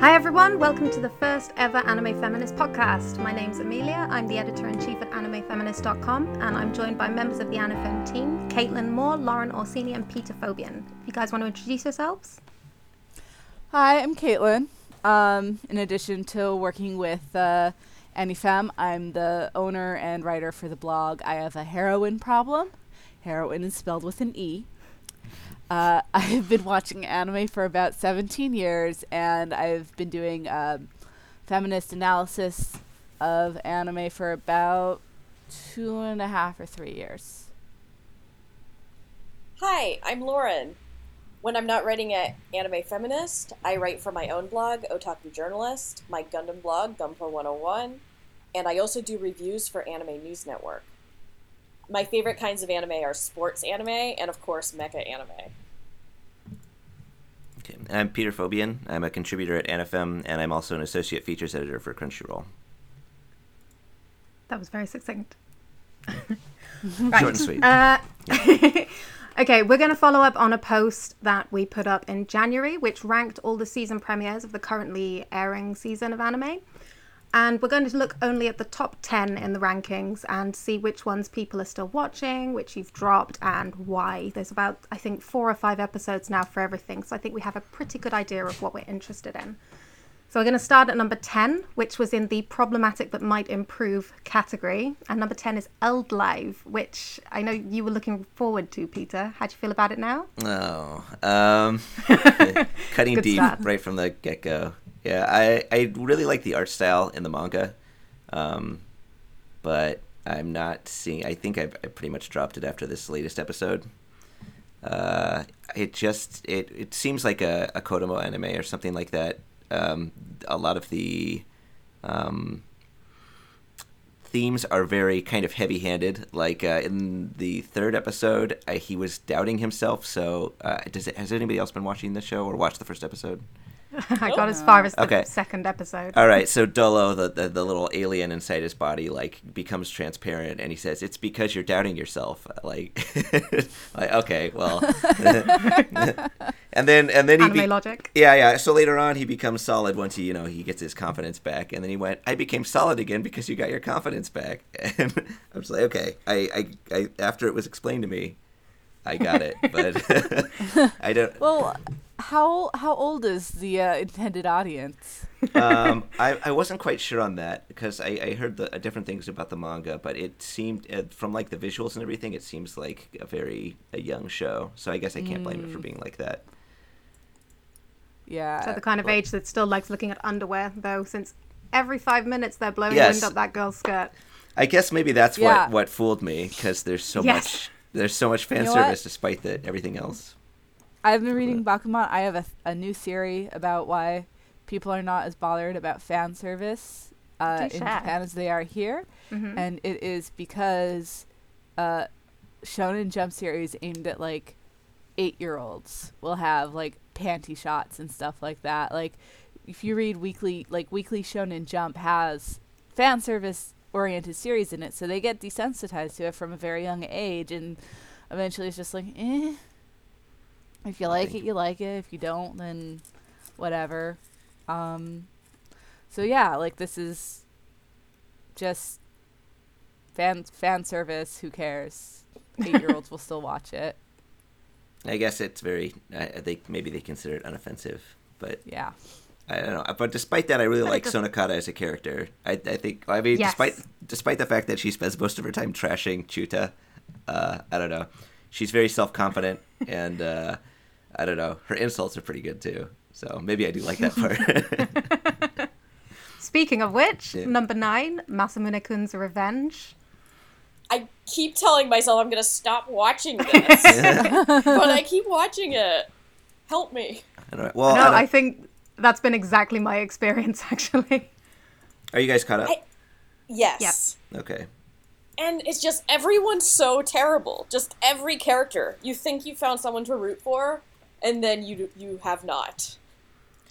Hi everyone, welcome to the first ever Anime Feminist podcast. My name's Amelia, I'm the editor in chief at animefeminist.com, and I'm joined by members of the AniFem team Caitlin Moore, Lauren Orsini, and Peter Fobian. If you guys want to introduce yourselves? Hi, I'm Caitlin. Um, in addition to working with uh, I'm the owner and writer for the blog I Have a Heroine Problem. Heroin is spelled with an E. Uh, I've been watching anime for about 17 years, and I've been doing um, feminist analysis of anime for about two and a half or three years. Hi, I'm Lauren. When I'm not writing at Anime Feminist, I write for my own blog, Otaku Journalist, my Gundam blog, Gunpla 101, and I also do reviews for Anime News Network. My favorite kinds of anime are sports anime and, of course, mecha anime. Okay. I'm Peter Fobian. I'm a contributor at AniFem, and I'm also an associate features editor for Crunchyroll. That was very succinct. Short and sweet. Uh, okay, we're going to follow up on a post that we put up in January, which ranked all the season premieres of the currently airing season of anime. And we're going to look only at the top 10 in the rankings and see which ones people are still watching, which you've dropped, and why. There's about, I think, four or five episodes now for everything. So I think we have a pretty good idea of what we're interested in. So we're going to start at number 10, which was in the problematic but might improve category. And number 10 is ELDLIVE, which I know you were looking forward to, Peter. How do you feel about it now? Oh, um, cutting deep start. right from the get go. Yeah, I, I really like the art style in the manga, um, but I'm not seeing. I think I've, I pretty much dropped it after this latest episode. Uh, it just it, it seems like a, a Kodomo anime or something like that. Um, a lot of the um, themes are very kind of heavy-handed. Like uh, in the third episode, uh, he was doubting himself. So, uh, does it, has anybody else been watching the show or watched the first episode? I got as far as the Okay. second episode. All right, so Dolor, the, the the little alien inside his body, like becomes transparent, and he says, "It's because you're doubting yourself." Like, like okay, well, and then and then he Anime be- logic. yeah, yeah. So later on, he becomes solid once he, you know, he gets his confidence back, and then he went, "I became solid again because you got your confidence back." And I was like, "Okay." I, I, I after it was explained to me, I got it, but I don't. Well, how how old is the uh, intended audience? um, I, I wasn't quite sure on that because I, I heard the, uh, different things about the manga, but it seemed uh, from like the visuals and everything, it seems like a very a young show. So I guess I can't blame it for being like that. Yeah. So the kind of age that still likes looking at underwear, though, since every five minutes they're blowing Yes. wind up that girl's skirt. I guess maybe that's Yeah. what what fooled me because there's so Yes. much there's so much fan You know what? service despite the everything else. I've been reading Bakuman. I have a, a new theory about why people are not as bothered about fan service uh, in. Japan as they are here, Mhm. and it is because uh, Shonen Jump series aimed at like eight year olds will have like panty shots and stuff like that. Like if you read weekly, like Weekly Shonen Jump has fan service oriented series in it, so they get desensitized to it from a very young age, and eventually it's just like, eh. If you like it, you like it. If you don't, then whatever. Um, so yeah, like this is just fan fan service. Who cares? Eight year olds will still watch it. I guess it's very. I I think maybe they consider it unoffensive, but Yeah. I don't know. But despite that, I really But like doesn't- Sonokata as a character. I, I think. I mean, Yes. despite despite the fact that she spends most of her time trashing Chuta, uh, I don't know. She's very self confident, and uh, I don't know. Her insults are pretty good too. So maybe I do like that part. Speaking of which, Yeah. number nine, Masamune-kun's Revenge. I keep telling myself I'm gonna stop watching this, but I keep watching it. Help me. I don't know. Well, no, I don't- I think that's been exactly my experience, actually. are you guys caught up? I- Yes. Okay. And it's just everyone's so terrible. Just every character. You think you found someone to root for, and then you you have not.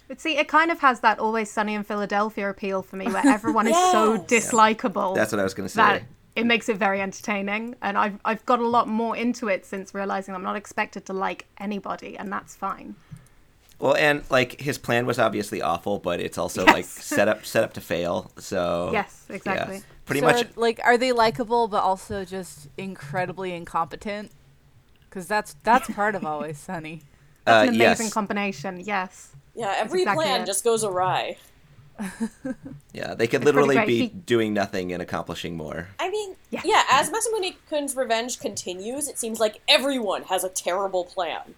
But see, it kind of has that Always Sunny in Philadelphia appeal for me, where everyone is so Yes. dislikable. That's what I was gonna say. that it makes it very entertaining, and I've I've got a lot more into it since realizing I'm not expected to like anybody, and that's fine. Well, and like his plan was obviously awful, but it's also like set up set up to fail. So Yes, yeah. exactly. pretty So, much. like, are they likable but also just incredibly incompetent? Because that's that's part of Always Sunny. That's uh, an amazing yes. combination. Yes. Yeah, every exactly plan it. just goes awry. Yeah, they could It's literally be He- doing nothing and accomplishing more. I mean, Yeah. yeah, as Masamune-kun's revenge continues, it seems like everyone has a terrible plan.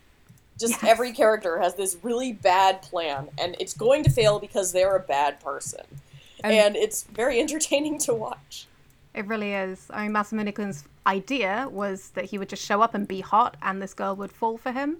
Just Yes. every character has this really bad plan, and it's going to fail because they're a bad person. And- And, it's very entertaining to watch. It really is. I mean, Masamune-kun's idea was that he would just show up and be hot, and this girl would fall for him.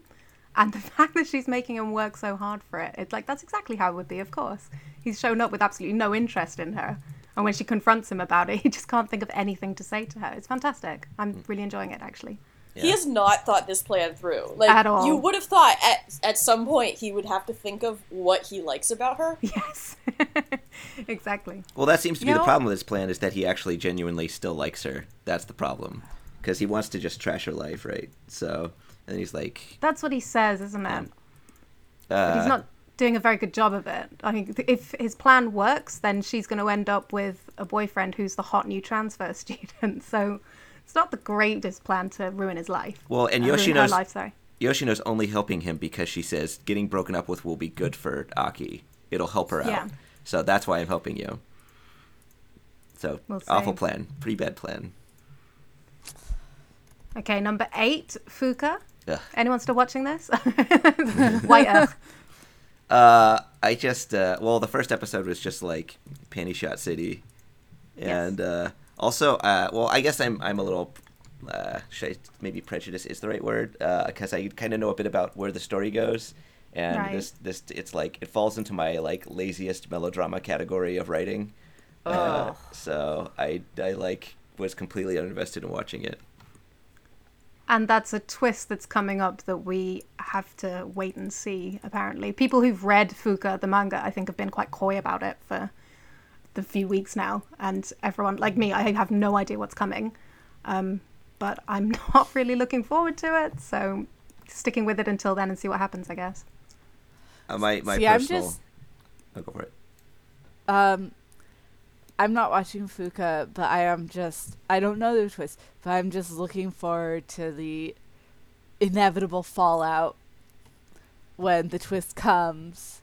And the fact that she's making him work so hard for it, it's like that's exactly how it would be. Of course, he's shown up with absolutely no interest in her, and when she confronts him about it, he just can't think of anything to say to her. It's fantastic. I'm hmm. really enjoying it, actually. He has not thought this plan through. Like At all. you would have thought at at some point he would have to think of what he likes about her. Yes, exactly. Well, that seems to be You the know- problem with his plan is that he actually genuinely still likes her. That's the problem, because he wants to just trash her life, right? So, and then he's like, That's what he says, isn't it? uh, But he's not doing a very good job of it. I think if his plan works, then she's going to end up with a boyfriend who's the hot new transfer student. So it's not the greatest plan to ruin his life. Well, and Uh, Yoshino's life, sorry. Yoshino's only helping him because she says getting broken up with will be good for Aki. It'll help her Yeah. out. So that's why I'm helping you. So We'll awful plan, pretty bad plan. Okay, number eight, Fuka. Ugh. Anyone still watching this? White Earth. Uh, I just uh, well, the first episode was just like Panty Shot City, Yes. and uh, also, uh, well, I guess I'm I'm a little. Uh, should I, maybe prejudice is the right word because I kind of know a bit about where the story goes, and Right. this this it's like it falls into my like laziest melodrama category of writing. Uh, so I I like was completely uninvested in watching it. And that's a twist that's coming up that we have to wait and see, apparently. People who've read Fuka, the manga, I think have been quite coy about it for the few weeks now. And everyone, like me, I have no idea what's coming. Um, but I'm not really looking forward to it. So sticking with it until then and see what happens, I guess. Uh, my my See, I'm just- I'll go for it. Um, I'm not watching Fuka, but I am just I don't know the twist, but I'm just looking forward to the inevitable fallout when the twist comes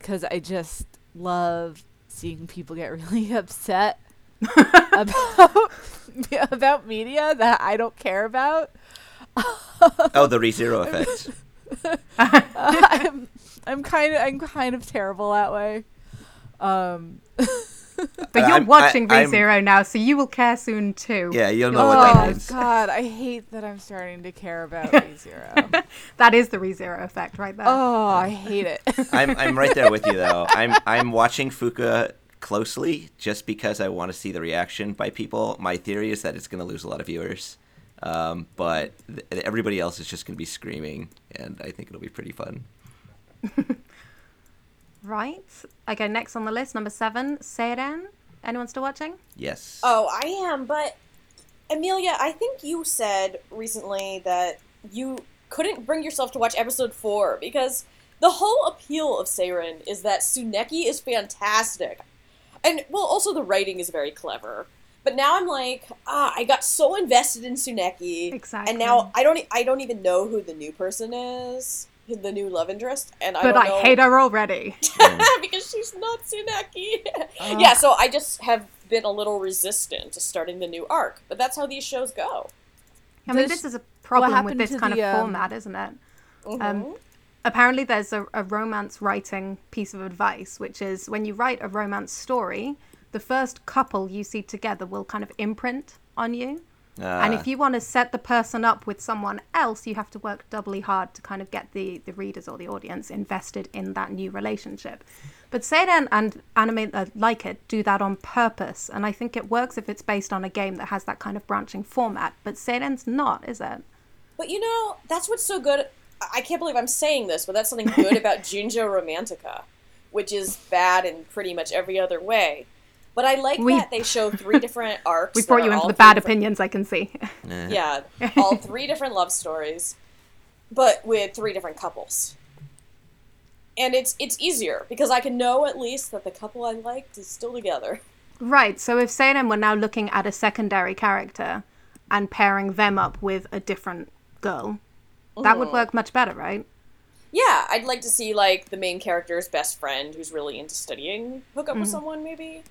cuz I just love seeing people get really upset about about media that I don't care about. Oh, the ReZero effect. I'm I'm kind of I'm kind of terrible that way. Um But you're I'm- watching I'm- ReZero now, so you will care soon too. Yeah, you'll know You'll what like that oh means. God, I hate that I'm starting to care about ReZero. That is the ReZero effect right there. oh, I hate it. I'm I'm right there with you though. I'm I'm watching Fuka closely just because I want to see the reaction by people. My theory is that it's going to lose a lot of viewers, um, but th- everybody else is just going to be screaming, and I think it'll be pretty fun. Right. Okay, next on the list, number seven, Seiren. Anyone still watching? Yes. Oh, I am, but Amelia, I think you said recently that you couldn't bring yourself to watch episode four because the whole appeal of Seiren is that Tsuneki is fantastic. And, well, also the writing is very clever. But now I'm like, ah, I got so invested in Tsuneki. Exactly. And now I don't, e- I don't even know who the new person is, the new love interest, and I but don't I know hate her already. because she's not Tsuneki. yeah, so I just have been a little resistant to starting the new arc, but that's how these shows go. I mean, This- this is a problem with this kind the, of um, format, isn't it? Mhm. Um, apparently, there's a, a romance writing piece of advice, which is when you write a romance story, the first couple you see together will kind of imprint on you. And Ah. if you want to set the person up with someone else, you have to work doubly hard to kind of get the, the readers or the audience invested in that new relationship. But Seiren and anime uh, like it do that on purpose, and I think it works if it's based on a game that has that kind of branching format. But Seiren's not, is it? But you know, that's what's so good. I- I can't believe I'm saying this, but that's something good about Junjo Romantica, which is bad in pretty much every other way. But I like We- that they show three different arcs. We that brought you into the bad opinions, I can see. Yeah, all three different love stories, but with three different couples. and it's it's easier because I can know at least that the couple I liked is still together. Right. So if Seiren were now looking at a secondary character and pairing them up with a different girl, that would mm-hmm. work much better, right? Yeah, I'd like to see like the main character's best friend who's really into studying hook up with mm. someone maybe.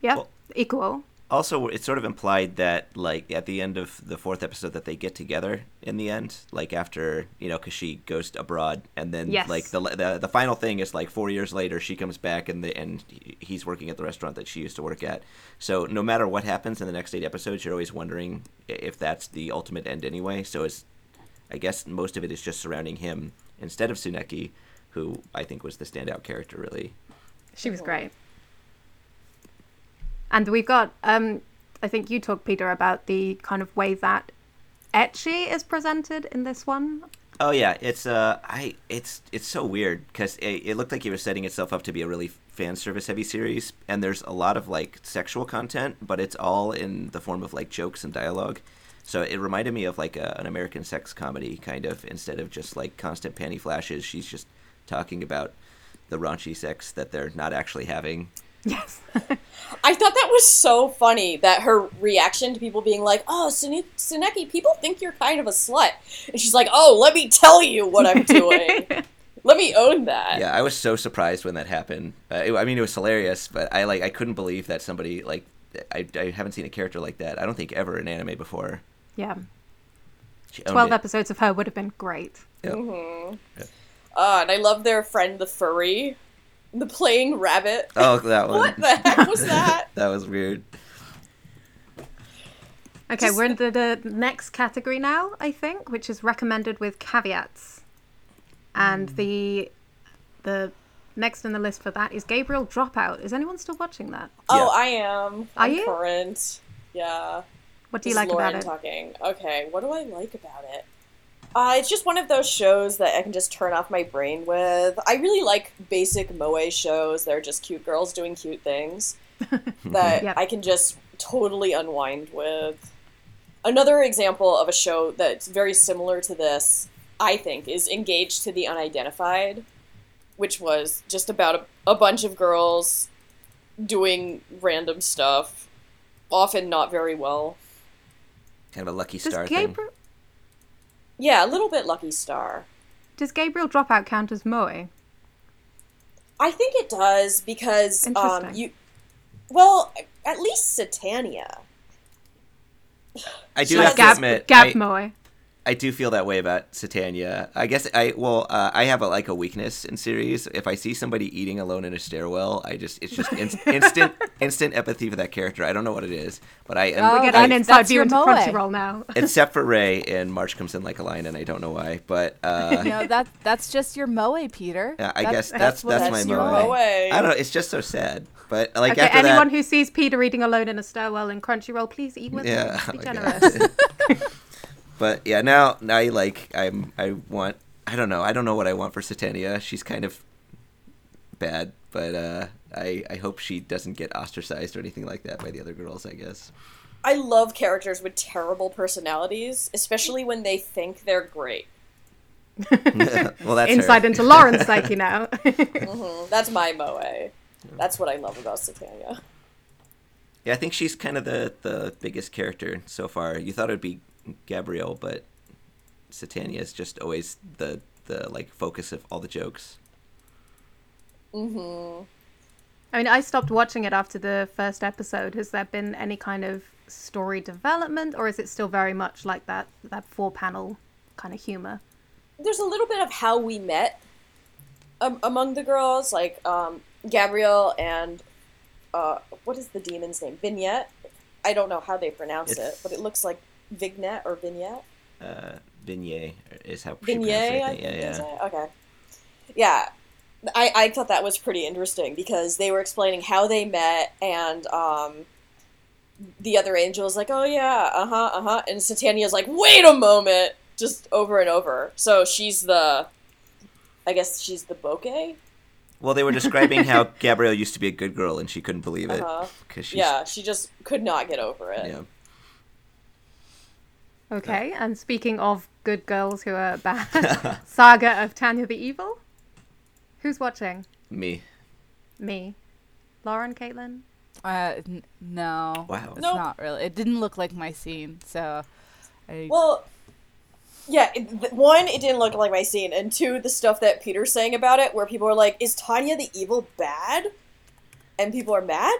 Yeah. Well- Equal. also it's sort of implied that like at the end of the fourth episode that they get together in the end like after you know because she goes abroad and then Yes. like the, the the final thing is like four years later she comes back and the and he's working at the restaurant that she used to work at so no matter what happens in the next eight episodes you're always wondering if that's the ultimate end anyway so it's i guess most of it is just surrounding him instead of tsuneki who i think was the standout character really She was great. And we've got, um, I think you talked, Peter, about the kind of way that ecchi is presented in this one. Oh yeah, it's uh, I it's it's so weird because it, it looked like it was setting itself up to be a really fan service heavy series, and there's a lot of like sexual content, but it's all in the form of like jokes and dialogue. So it reminded me of like a, an American sex comedy kind of instead of just like constant panty flashes. She's just talking about the raunchy sex that they're not actually having. Yes. I thought that was so funny that her reaction to people being like, "Oh, Sune- Tsuneki, people think you're kind of a slut," and she's like, "Oh, let me tell you what I'm doing. let me own that." Yeah, I was so surprised when that happened. Uh, it- I mean, it was hilarious, but I like I couldn't believe that somebody like I, I haven't seen a character like that. I don't think ever in anime before. yeah. She owned 12 it. episodes of her would have been great. Yep. Uh, and I love their friend, the furry, the playing rabbit. Oh, that one. What the heck was that? that was weird. Okay, Just- we're in the, the next category now, I think, which is recommended with caveats. And hmm. the the next in the list for that is Gabriel Dropout. Is anyone still watching that? Oh, Yeah. I am. Are I'm you? current. Yeah. What do you This like Lauren about it? talking. Okay, what do I like about it? Uh, it's just one of those shows that I can just turn off my brain with. I really like basic moe shows. They're just cute girls doing cute things that Yep. I can just totally unwind with. Another example of a show that's very similar to this, I think, is Engaged to the Unidentified, which was just about a, a bunch of girls doing random stuff, often not very well. Kind of a lucky Does star thing. Gabriel, Yeah, a little bit Lucky Star. does Gabriel Dropout count as Moe? I think it does because um, you. Well, at least Satania. I do She's have to Gab, admit, Gab I, Moe. I do feel that way about Satania. I guess I well, uh, I have a, like a weakness in series. If I see somebody eating alone in a stairwell, I just it's just in, instant instant empathy for that character. I don't know what it is, but I am. Oh, We get I- an inside that's view your into Moe. Crunchyroll now. except for Rei and March comes in like a lion, and I don't know why. But uh, No, that that's just your moe, Peter. Yeah, I That's- guess that's what- that's, that's my moe. moe. I don't know. It's just so sad. But like okay, after anyone that, who sees Peter eating alone in a stairwell in Crunchyroll, please eat with yeah. him. Be generous. God. but yeah, now now I like I'm I want I don't know I don't know what I want for Satania. She's kind of bad, but uh, I I hope she doesn't get ostracized or anything like that by the other girls. I guess. I love characters with terrible personalities, especially when they think they're great. well, that's Insight her. into Lauren's psyche now. Mhm, That's my moe. That's what I love about Satania. Yeah, I think she's kind of the the biggest character so far. You thought it'd be Gabrielle, but Satania is just always the the like focus of all the jokes. Mm-hmm. I mean, I stopped watching it after the first episode. Has there been any kind of story development, or is it still very much like that that four panel kind of humor? There's a little bit of how we met um, among the girls, like um, Gabrielle and uh, what is the demon's name? Vignette. I don't know how they pronounce it, but it looks like Vignette or Vignette. Uh, Vignette is how she Vignette, pronounces it. Yeah, yeah. it? Okay. Yeah. I, I thought that was pretty interesting because they were explaining how they met and um the other angel is like, Oh yeah, uh huh, uh huh and Satania's like, Wait a moment just over and over. So she's the I guess she's the boke? Well, they were describing how Gabrielle used to be a good girl and she couldn't believe it Uh-huh. because she's Yeah, she just could not get over it. yeah. Okay, and speaking of good girls who are bad, Saga of Tanya the Evil. Who's watching? Me. Me. Lauren, Caitlin? Uh, n- no. Wow. It's Nope. not really. It didn't look like my scene, so. I, Well, yeah. It, th- one, it didn't look like my scene, and two, the stuff that Peter's saying about it, where people are like, "Is Tanya the evil bad?" and people are mad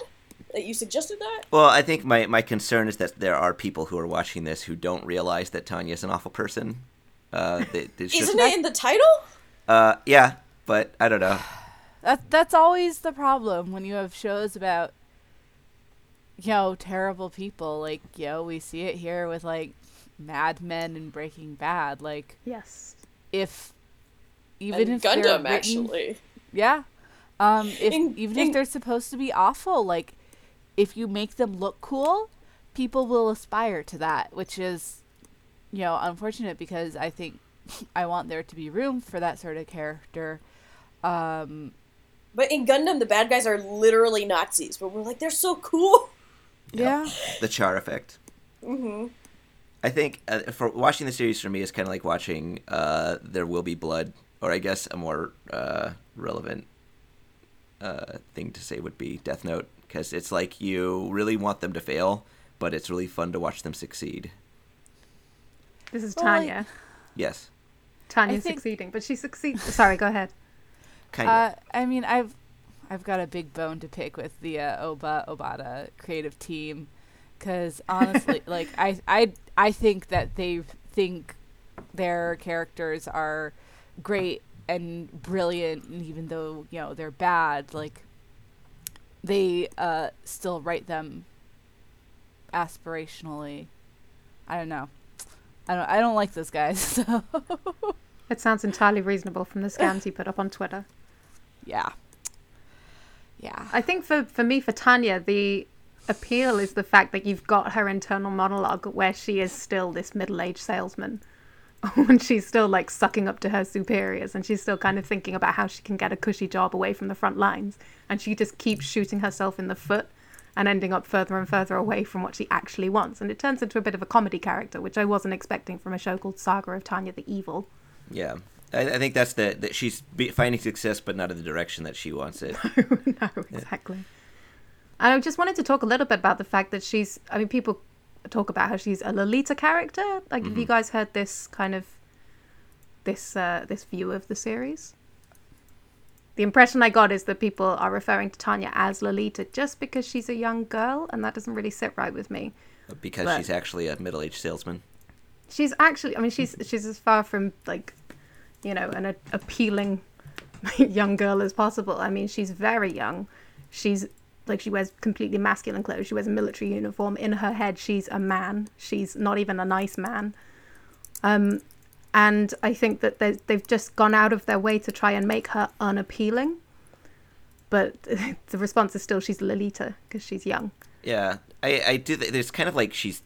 that you suggested that. Well, I think my, my concern is that there are people who are watching this who don't realize that Tanya is an awful person. Uh, they, it's just, Isn't it in the title? uh, yeah, but I don't know. That that's always the problem when you have shows about you know terrible people. Like you know we see it here with like Mad Men and Breaking Bad. Like Yes. if even and if they're Gundam, written- actually. yeah, um, if In- even in- if they're supposed to be awful, like if you make them look cool, people will aspire to that, which is you know unfortunate because I think I want there to be room for that sort of character. Um, But in Gundam, the bad guys are literally Nazis, but we're like, they're so cool. yeah. The Char effect. hmm I think uh, for watching the series for me is kind of like watching uh, There Will Be Blood, or I guess a more uh, relevant uh, thing to say would be Death Note, because it's like you really want them to fail, but it's really fun to watch them succeed. This is Well, like- Tanya. Yes, Tanya's think- succeeding, but she succeeds. Sorry, go ahead. kind of. Uh, I mean, I've I've got a big bone to pick with the uh, Ohba Obata creative team, because honestly, like I I I think that they think their characters are great and brilliant, and even though you know they're bad, like they uh still write them aspirationally. I don't know. I don't. I don't like those guys. So It sounds entirely reasonable from the scans he put up on Twitter. yeah, yeah. I think for, for me, for Tanya, the appeal is the fact that you've got her internal monologue where she is still this middle aged salesman. when she's still like sucking up to her superiors and she's still kind of thinking about how she can get a cushy job away from the front lines. And she just keeps shooting herself in the foot and ending up further and further away from what she actually wants. And it turns into a bit of a comedy character, which I wasn't expecting from a show called Saga of Tanya the Evil. yeah, I, I think that's the that she's finding success, but not in the direction that she wants it. no, exactly. And I just wanted to talk a little bit about the fact that she's. I mean, people talk about how she's a Lolita character. Like, have you guys heard this kind of this uh, this view of the series? The impression I got is that people are referring to Tanya as Lolita just because she's a young girl, and that doesn't really sit right with me. because But- she's actually a middle-aged salesman. She's actually, I mean, she's she's as far from like, you know, an a- appealing young girl as possible. I mean, she's very young. She's like she wears completely masculine clothes. She wears a military uniform. In her head, she's a man. She's not even a nice man. Um, and I think that they they've just gone out of their way to try and make her unappealing. But the response is still she's Lolita because she's young. Yeah, I I do. th- There's kind of like she's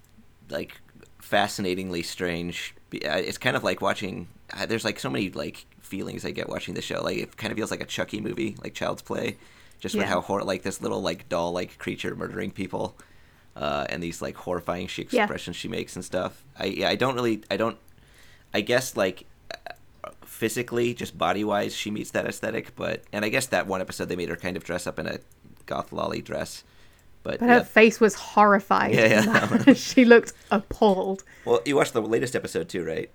like fascinatingly strange. It's kind of like watching. There's like so many like feelings I get watching the show. Like it kind of feels like a Chucky movie, like Child's Play, just with how hor- like this little like doll like creature murdering people, uh, and these like horrifying she Yeah. expressions she makes and stuff. I yeah, I don't really I don't. I guess like uh, physically, just body wise, she meets that aesthetic. But and I guess that one episode they made her kind of dress up in a goth lolly dress. But, But yeah. her face was horrified. Yeah, yeah. she looked appalled. Well, you watched the latest episode too, right?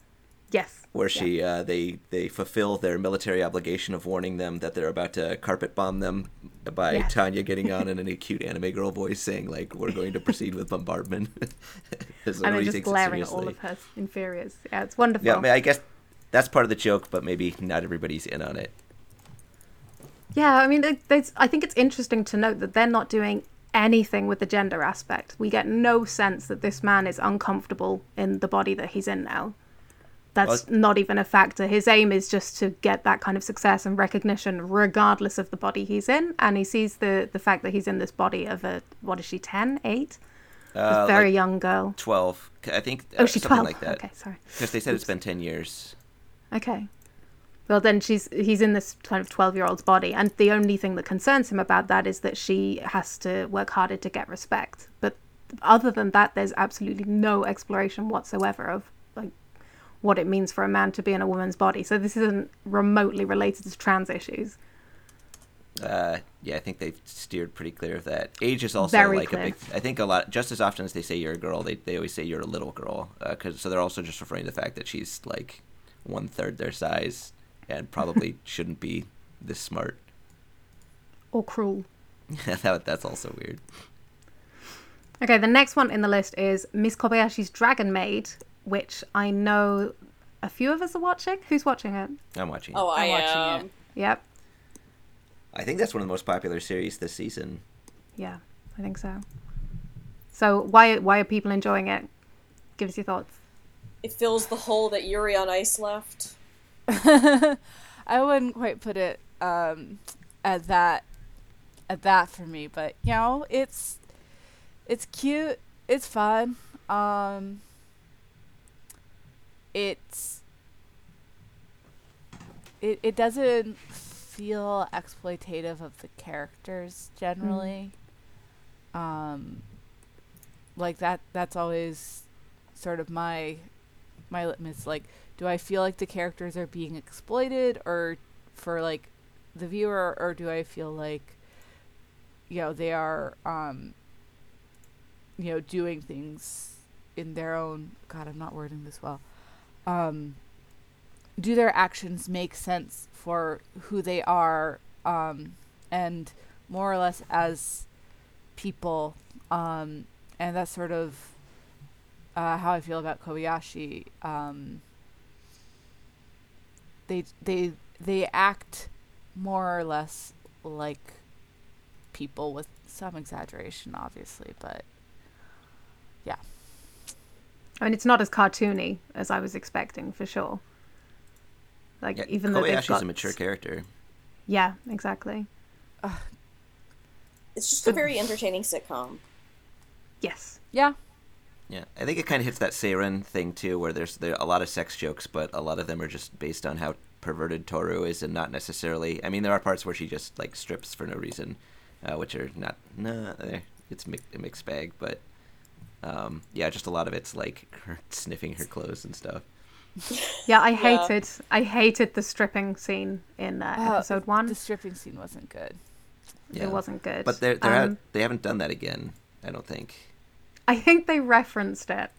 Yes. Where she uh, they they fulfill their military obligation of warning them that they're about to carpet bomb them by Yes. Tanya getting on in an cute anime girl voice saying like we're going to proceed with bombardment. As and just glaring at all of her inferiors. Yeah, it's wonderful. Yeah, I, mean, I guess that's part of the joke, but maybe not everybody's in on it. Yeah, I mean, I think it's interesting to note that they're not doing anything with the gender aspect. We get no sense that this man is uncomfortable in the body that he's in now. That's Well- not even a factor. His aim is just to get that kind of success and recognition, regardless of the body he's in. And he sees the the fact that he's in this body of a what is she, 10, 8? Uh, a very like young girl. twelve, I think. Oh, uh, she's something 12. like that. Okay, sorry. Because they said it's been ten years. Okay. Well, then she's he's in this kind of twelve year old's body, and the only thing that concerns him about that is that she has to work harder to get respect. But other than that, there's absolutely no exploration whatsoever of like what it means for a man to be in a woman's body. So this isn't remotely related to trans issues. Uh, yeah, I think they've steered pretty clear of that. Age is also Very like clear. a big. I think a lot. Just as often as they say you're a girl, they they always say you're a little girl. Uh 'cause so they're also just referring to the fact that she's like one third their size and probably shouldn't be this smart. Or cruel. that, that's also weird. Okay, the next one in the list is Miss Kobayashi's Dragon Maid, which I know a few of us are watching. Who's watching it? I'm watching. Oh, I I'm watching am. it. Yep. I think that's one of the most popular series this season. Yeah, I think so. So why why are people enjoying it? Give us your thoughts. It fills the hole that Yuri on Ice left. I wouldn't quite put it um, at that at that for me, but you know, it's it's cute, it's fun. Um, it's it it doesn't feel exploitative of the characters generally. Um, like that that's always sort of my my litmus like do I feel like the characters are being exploited or for like the viewer or do I feel like you know they are um you know doing things in their own god I'm not wording this well um do their actions make sense for who they are um and more or less as people um and that's sort of uh, how I feel about Kobayashi. Um, they they they act more or less like people with some exaggeration, obviously, but yeah, I mean, it's not as cartoony as I was expecting for sure. Like Yeah, even though they've Kobayashi's got a mature character. Yeah, exactly. It's just a very entertaining sitcom. Yes. yeah, Yeah, I think it kind of hits that Seiren thing too, where there's there a lot of sex jokes, but a lot of them are just based on how perverted Toru is, and not necessarily. I mean, there are parts where she just like strips for no reason, uh, which are not. Nah, eh, it's mi- a mixed bag, but um, yeah, just a lot of it's like her sniffing her clothes and stuff. Yeah, I Yeah. hated I hated the stripping scene in uh, episode one. the stripping scene wasn't good. Yeah. It wasn't good. But they're, they're Um, they haven't done that again. I don't think. I think they referenced it.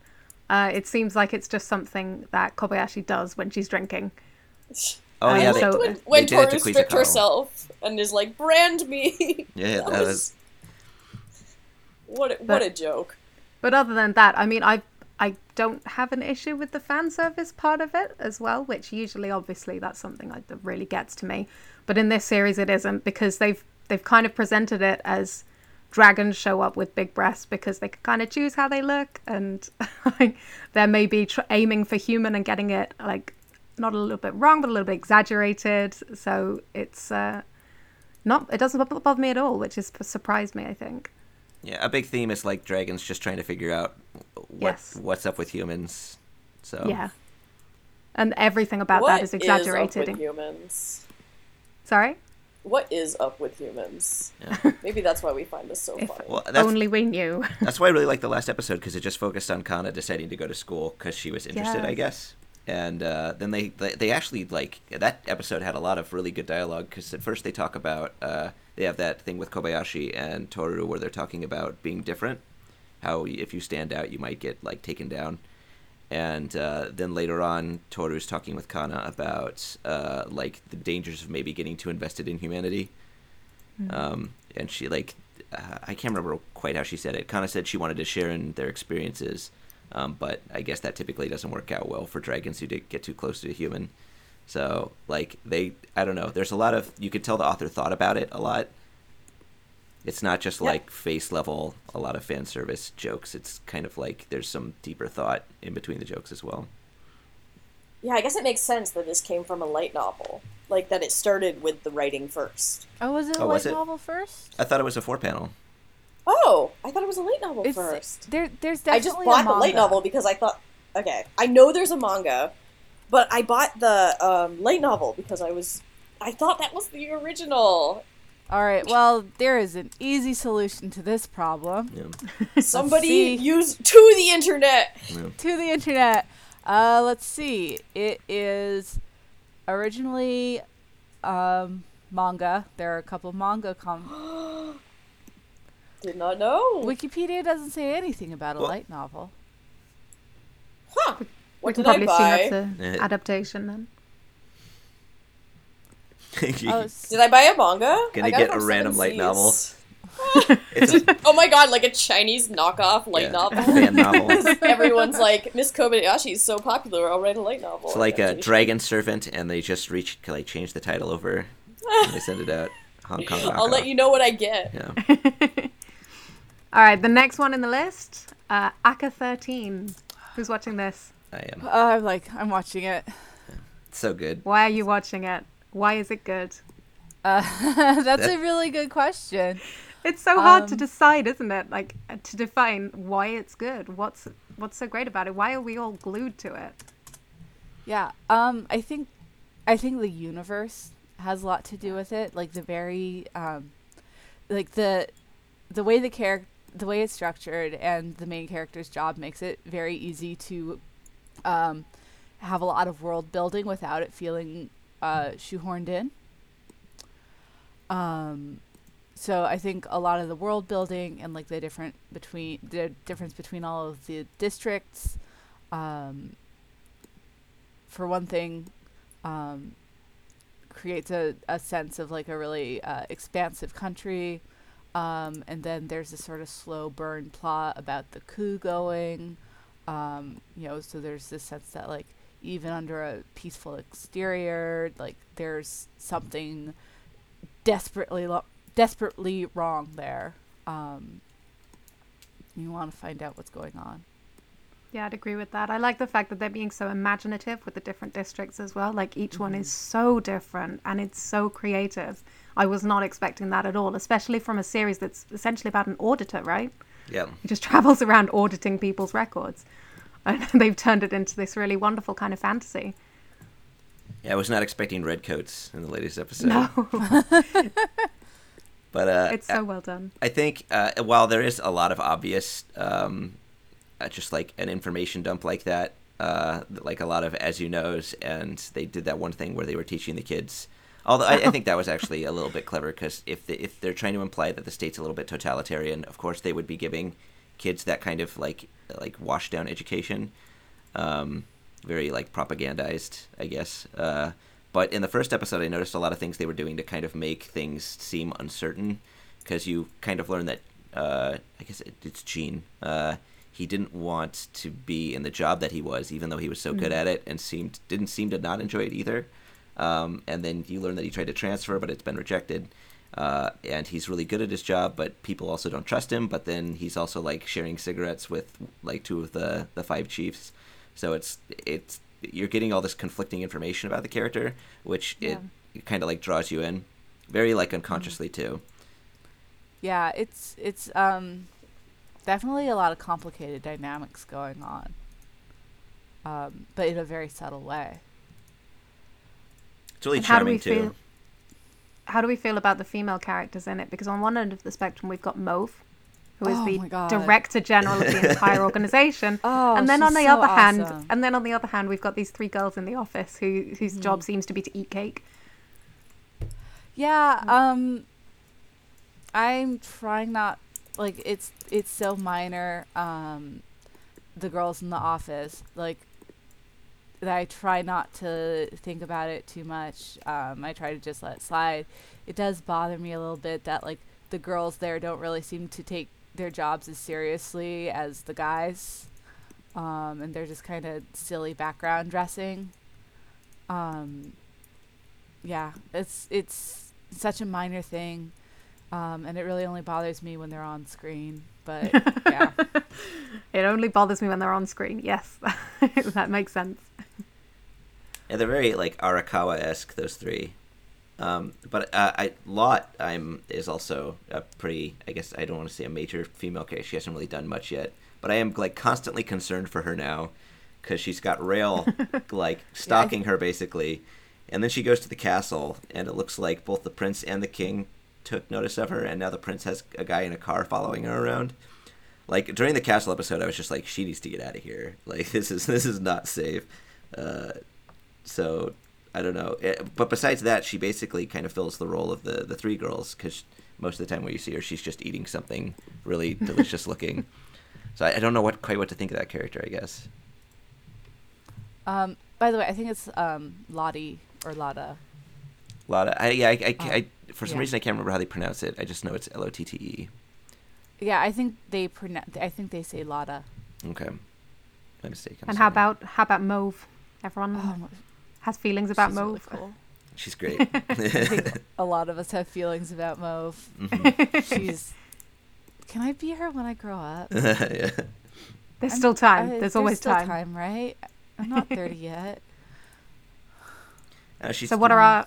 Uh, it seems like it's just something that Kobayashi does when she's drinking. Oh yeah, so- they, when when did it to Toru stripped Quizzicato. herself and is like, "Brand me." yeah, that, that was, was what a, But- what a joke. But other than that, I mean, I I don't have an issue with the fan service part of it as well, which usually, obviously, that's something that really gets to me. But in this series, it isn't because they've they've kind of presented it as dragons show up with big breasts because they can kind of choose how they look, and they're maybe tr- aiming for human and getting it like not a little bit wrong, but a little bit exaggerated. So it's uh, not it doesn't bother me at all, which has surprised me. I think. Yeah. A big theme is like dragons just trying to figure out what Yes. what's up with humans. So Yeah. And everything about What that is exaggerated. up with humans? Sorry? What is up with humans? Yeah. Maybe that's why we find this so If funny. Well, that's Only we knew. that's why I really like the last episode because it just focused on Kana deciding to go to school because she was interested, I guess. And uh, then they, they they actually like that episode had a lot of really good dialogue because at first they talk about uh, they have that thing with Kobayashi and Toru where they're talking about being different, how if you stand out you might get like taken down, and uh, then later on Toru's talking with Kana about uh, like the dangers of maybe getting too invested in humanity um, and she like uh, I can't remember quite how she said it. Kana said she wanted to share in their experiences, um, but I guess that typically doesn't work out well for dragons who get too close to a human. So like they, I don't know. There's a lot of you could tell the author thought about it a lot. It's not just Yeah. like face level, a lot of fan service jokes. It's kind of like there's some deeper thought in between the jokes as well. Yeah, I guess it makes sense that this came from a light novel. Like that it started with the writing first. Oh, was it a Oh, light it? novel first? I thought it was a four panel. Oh, I thought it was a light novel It's first. there. There's definitely. I definitely just a bought the light novel because I thought, okay, I know there's a manga, but I bought the um, light novel because I was, I thought that was the original. All right. Well, there is an easy solution to this problem. Yeah. Somebody see. used to the internet. to the internet. Uh, let's see. It is originally um, manga. There are a couple manga com. Did not know. Wikipedia doesn't say anything about a Well- light novel. Huh. we What can did I probably assume that's an adaptation then. Oh, s- Did I buy a manga? Gonna I got get a random light Seas. novel. it's a Oh my god, like a Chinese knockoff light yeah, novel. fan novel. Everyone's like, Miss Kobayashi is so popular, I'll write a light novel. It's like a dragon servant, and they just reach like change the title over. and they send it out. Hong Kong. I'll let you know what I get. Yeah. All right, the next one in the list, uh, ACCA 13. Who's watching this? I am. uh, I'm like, I'm watching it. It's so good. Why are you watching it? Why is it good? Uh, that's That- a really good question. It's so hard to Um, decide, isn't it? Like uh, to define why it's good. What's what's so great about it? Why are we all glued to it? Yeah. Um, I think, I think the universe has a lot to do with it. Like the very, um, like the, the way the character, the way it's structured, and the main character's job makes it very easy to, um, have a lot of world building without it feeling uh, shoehorned in. Um, so I think a lot of the world building and like the different between the difference between all of the districts, um, for one thing, um, creates a, a sense of like a really uh, expansive country. Um, and then there's this sort of slow burn plot about the coup going. Um, you know, so there's this sense that like even under a peaceful exterior, like there's something desperately lo- desperately wrong there. Um, you want to find out what's going on. Yeah, I'd agree with that. I like the fact that they're being so imaginative with the different districts as well. Like each one is so different and it's so creative. I was not expecting that at all, especially from a series that's essentially about an auditor, right? Yeah. He just travels around auditing people's records. And they've turned it into this really wonderful kind of fantasy. Yeah, I was not expecting redcoats in the latest episode. No, But uh, it's so well done. I think uh, while there is a lot of obvious, um, uh, just like an information dump like that, uh, like a lot of as you knows, and they did that one thing where they were teaching the kids. Although I, I think that was actually a little bit clever because if the, if they're trying to imply that the state's a little bit totalitarian, of course they would be giving kids that kind of like like washed down education, um, very like propagandized, I guess. Uh, but in the first episode, I noticed a lot of things they were doing to kind of make things seem uncertain, because you kind of learn that uh, I guess it, it's Jean. Uh, he didn't want to be in the job that he was, even though he was so good at it, and seemed didn't seem to not enjoy it either. Um, and then you learn that he tried to transfer, but it's been rejected. Uh, and he's really good at his job, but people also don't trust him. But then he's also like sharing cigarettes with like two of the the five chiefs. So it's it's you're getting all this conflicting information about the character, which Yeah. it, kind of like draws you in, very like unconsciously too. Yeah, it's it's um definitely a lot of complicated dynamics going on. Um, but in a very subtle way. It's really And how do we too. feel? How do we feel about the female characters in it? Because on one end of the spectrum, we've got Mauve, who is Oh the director general of the entire organization. Oh, and then on the so other hand, and then on the other hand, we've got these three girls in the office who whose Mm-hmm. job seems to be to eat cake. Yeah, um I'm trying not like it's it's so minor um the girls in the office like that I try not to think about it too much. Um I try to just let it slide. It does bother me a little bit that like the girls there don't really seem to take their jobs as seriously as the guys. Um and they're just kind of silly background dressing. Um yeah, it's it's such a minor thing, um, and it really only bothers me when they're on screen. But yeah, It only bothers me when they're on screen. Yes, that makes sense. Yeah, they're very like Arakawa esque those three. Um, but uh, I Lot I'm is also a pretty I guess I don't want to say a major female character. She hasn't really done much yet, but I am like constantly concerned for her now because she's got Rail like stalking her basically, and then she goes to the castle and it looks like both the prince and the king took notice of her, and now the prince has a guy in a car following her around. Like during the castle episode, I was just like, she needs to get out of here. Like this is this is not safe. Uh, so I don't know. It, but besides that, she basically kind of fills the role of the the three girls because most of the time when you see her, she's just eating something really delicious looking. So I, I don't know what quite what to think of that character. I guess. Um, by the way, I think it's um, Lottie or Lotta. Lotta. I, yeah, I, I, Oh, I- for some yeah. reason I can't remember how they pronounce it. I just know it's L O T T E. Yeah, I think they pronounce. I think they say Lotta. Okay. My mistake. I'm And how about how about Mauve? Everyone Oh, has feelings about she's really cool. She's great. I think a lot of us have feelings about Mauve. Mhm. She's. Can I be her when I grow up? yeah. There's I'm- still time. I- there's always still time. time, right? I'm not 30 yet. Uh, she's So what are our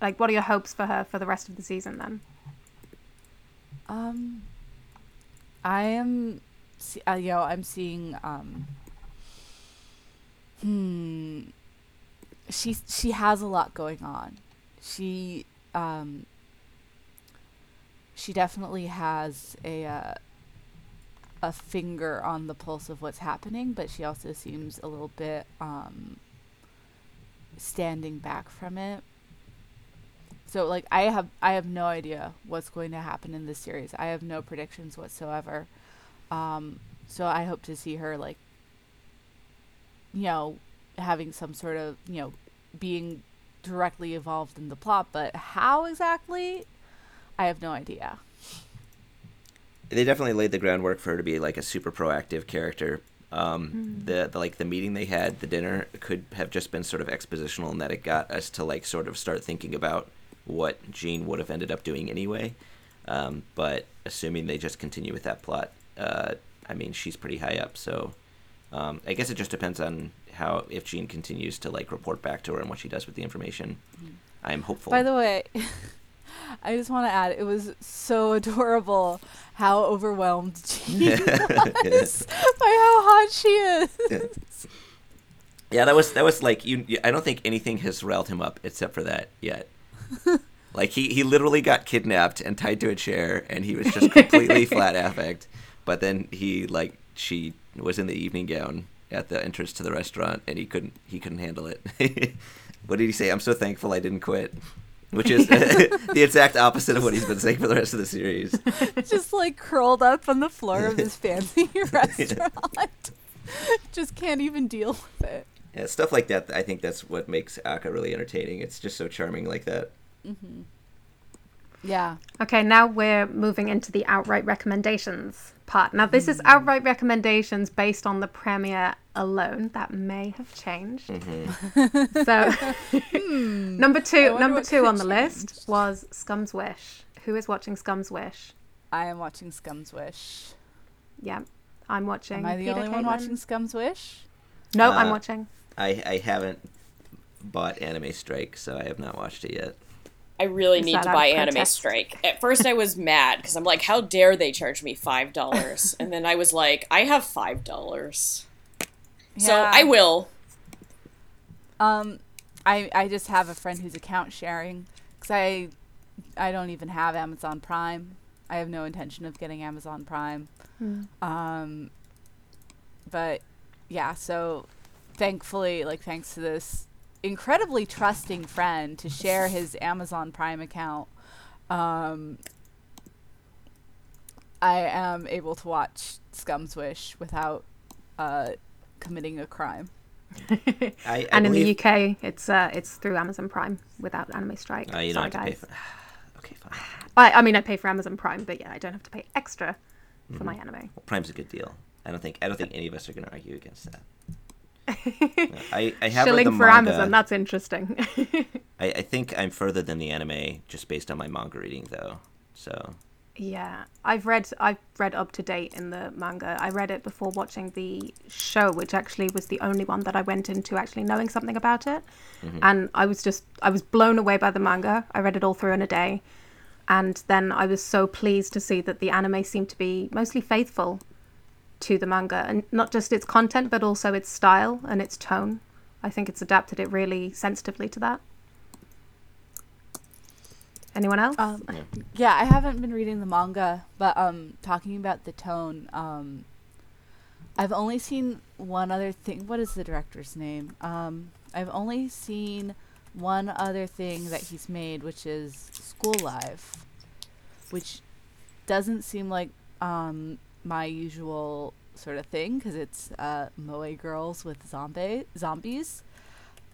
like what are your hopes for her for the rest of the season then? Um, I am, see, uh, you know, I'm seeing. Um, hmm. She she has a lot going on. She um. She definitely has a uh, a finger on the pulse of what's happening, but she also seems a little bit um. Standing back from it. So like I have I have no idea what's going to happen in this series. I have no predictions whatsoever. Um so I hope to see her like you know having some sort of, you know, being directly involved in the plot, but how exactly? I have no idea. they definitely laid the groundwork for her to be like a super proactive character. Um, the, the like the meeting they had, the dinner could have just been sort of expositional in that it got us to like sort of start thinking about what Jean would have ended up doing anyway. Um, but assuming they just continue with that plot, uh, I mean, she's pretty high up, so um, I guess it just depends on how if Jean continues to like report back to her and what she does with the information. Mm-hmm. I am hopeful. By the way, I just want to add it was so adorable how overwhelmed Jean was by how hot she is. Yeah, that was that was like you. you- I don't think anything has riled him up except for that yet. like he he literally got kidnapped and tied to a chair, and he was just completely flat affect. But then he like she was in the evening gown at the entrance to the restaurant, and he couldn't he couldn't handle it. what did he say? I'm so thankful I didn't quit. Which is the exact opposite of what he's been saying for the rest of the series. just like curled up on the floor of this fancy restaurant. just can't even deal with it. Yeah, stuff like that. I think that's what makes ACCA really entertaining. It's just so charming like that. Mm-hmm. Yeah. Okay, now we're moving into the outright recommendations part. Now, this is hmm. outright recommendations based on the premiere alone. That may have changed. Mm-hmm. so, hmm. number two, number two on the change. list was Scum's Wish. Who is watching Scum's Wish? I am watching Scum's Wish. Yeah, I'm watching. Am I the Peter only one Caitlin. watching Scum's Wish? No, I'm Uh, watching. I I haven't bought Anime Strike, so I have not watched it yet. I really Is need to buy Anime? Strike. At first, I was mad because I'm like, how dare they charge me five dollars? and then I was like, I have five dollars, so I will. Um, I I just have a friend who's account sharing because I I don't even have Amazon Prime. I have no intention of getting Amazon Prime. Um, but yeah, so thankfully, like thanks to this incredibly trusting friend to share his Amazon Prime account, um, I am able to watch Scum's Wish without uh, committing a crime. I, I and in the UK, it's uh, it's through Amazon Prime without Anime Strike. Uh, you Sorry, don't have to pay guys. for. okay, fine. I, I mean, I pay for Amazon Prime, but yeah, I don't have to pay extra for my anime. Well, Prime's a good deal. I don't think I don't think any of us are going to argue against that. I I have Shilling the for manga. Amazon, that's interesting. I, I think I'm further than the anime just based on my manga reading though. So Yeah, I've read I've read up to date in the manga. I read it before watching the show, which actually was the only one that I went into actually knowing something about it. Mm-hmm. And I was just I was blown away by the manga. I read it all through in a day. And then I was so pleased to see that the anime seemed to be mostly faithful to the manga and not just its content but also its style and its tone. I think it's adapted it really sensitively to that. Anyone else? Um, yeah, I haven't been reading the manga, but um, talking about the tone, um, I've only seen one other thing. What is the director's name? Um, I've only seen one other thing that he's made, which is School Live, which doesn't seem like um, my usual sort of thing because it's uh, moe girls with zombie zombies.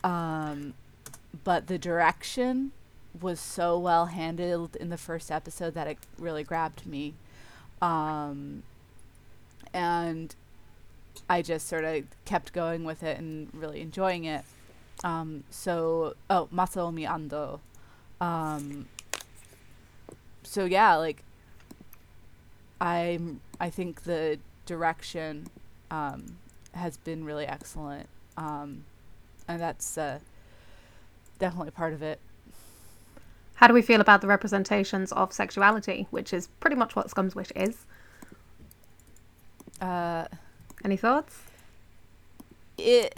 Um, but the direction was so well handled in the first episode that it really grabbed me. Um, and I just sort of kept going with it and really enjoying it. Um, so, oh, Masaomi Ando. Um, so yeah, like I'm, I think the direction um, has been really excellent, um, and that's uh, definitely part of it. How do we feel about the representations of sexuality, which is pretty much what Scum's Wish is? Uh, Any thoughts? it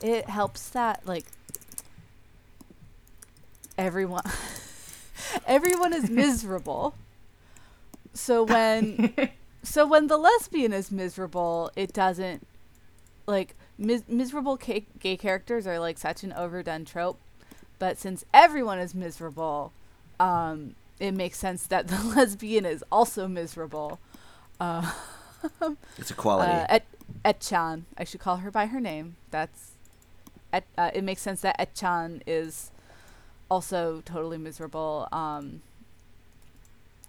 it helps that like everyone everyone is miserable. So when so when the lesbian is miserable, it doesn't like mis- miserable ca- gay characters are like such an overdone trope. But since everyone is miserable, um, it makes sense that the lesbian is also miserable. Uh, It's a quality. uh, Et Etchan, I should call her by her name. That's Et, uh, it makes sense that Etchan is also totally miserable. Um,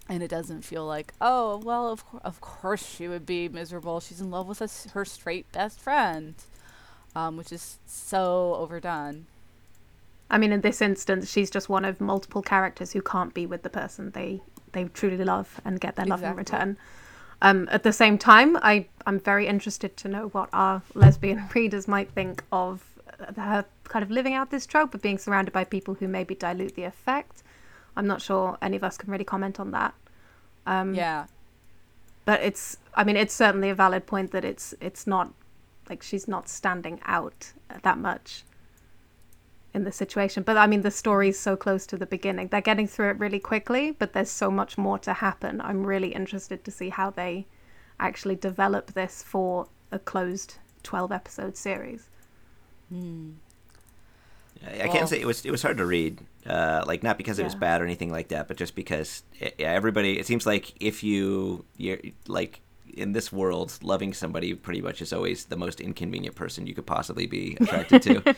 and it doesn't feel like, oh, well, of, cour of course she would be miserable. She's in love with us, her straight best friend, um, which is so overdone. I mean, in this instance, she's just one of multiple characters who can't be with the person they they truly love and get their love in return. Um, at the same time, I I'm very interested to know what our lesbian readers might think of her kind of living out this trope of being surrounded by people who maybe dilute the effect. I'm not sure any of us can really comment on that. Um, yeah. but it's I mean, it's certainly a valid point that it's it's not like she's not standing out that much in the situation. But I mean, the story's so close to the beginning. They're getting through it really quickly, but there's so much more to happen. I'm really interested to see how they actually develop this for a closed 12 episode series. Hmm. I I Well- can't say it was it was hard to read. Uh, like not because it was bad or anything like that, but just because it, everybody. It seems like if you you're like in this world, loving somebody pretty much is always the most inconvenient person you could possibly be attracted to,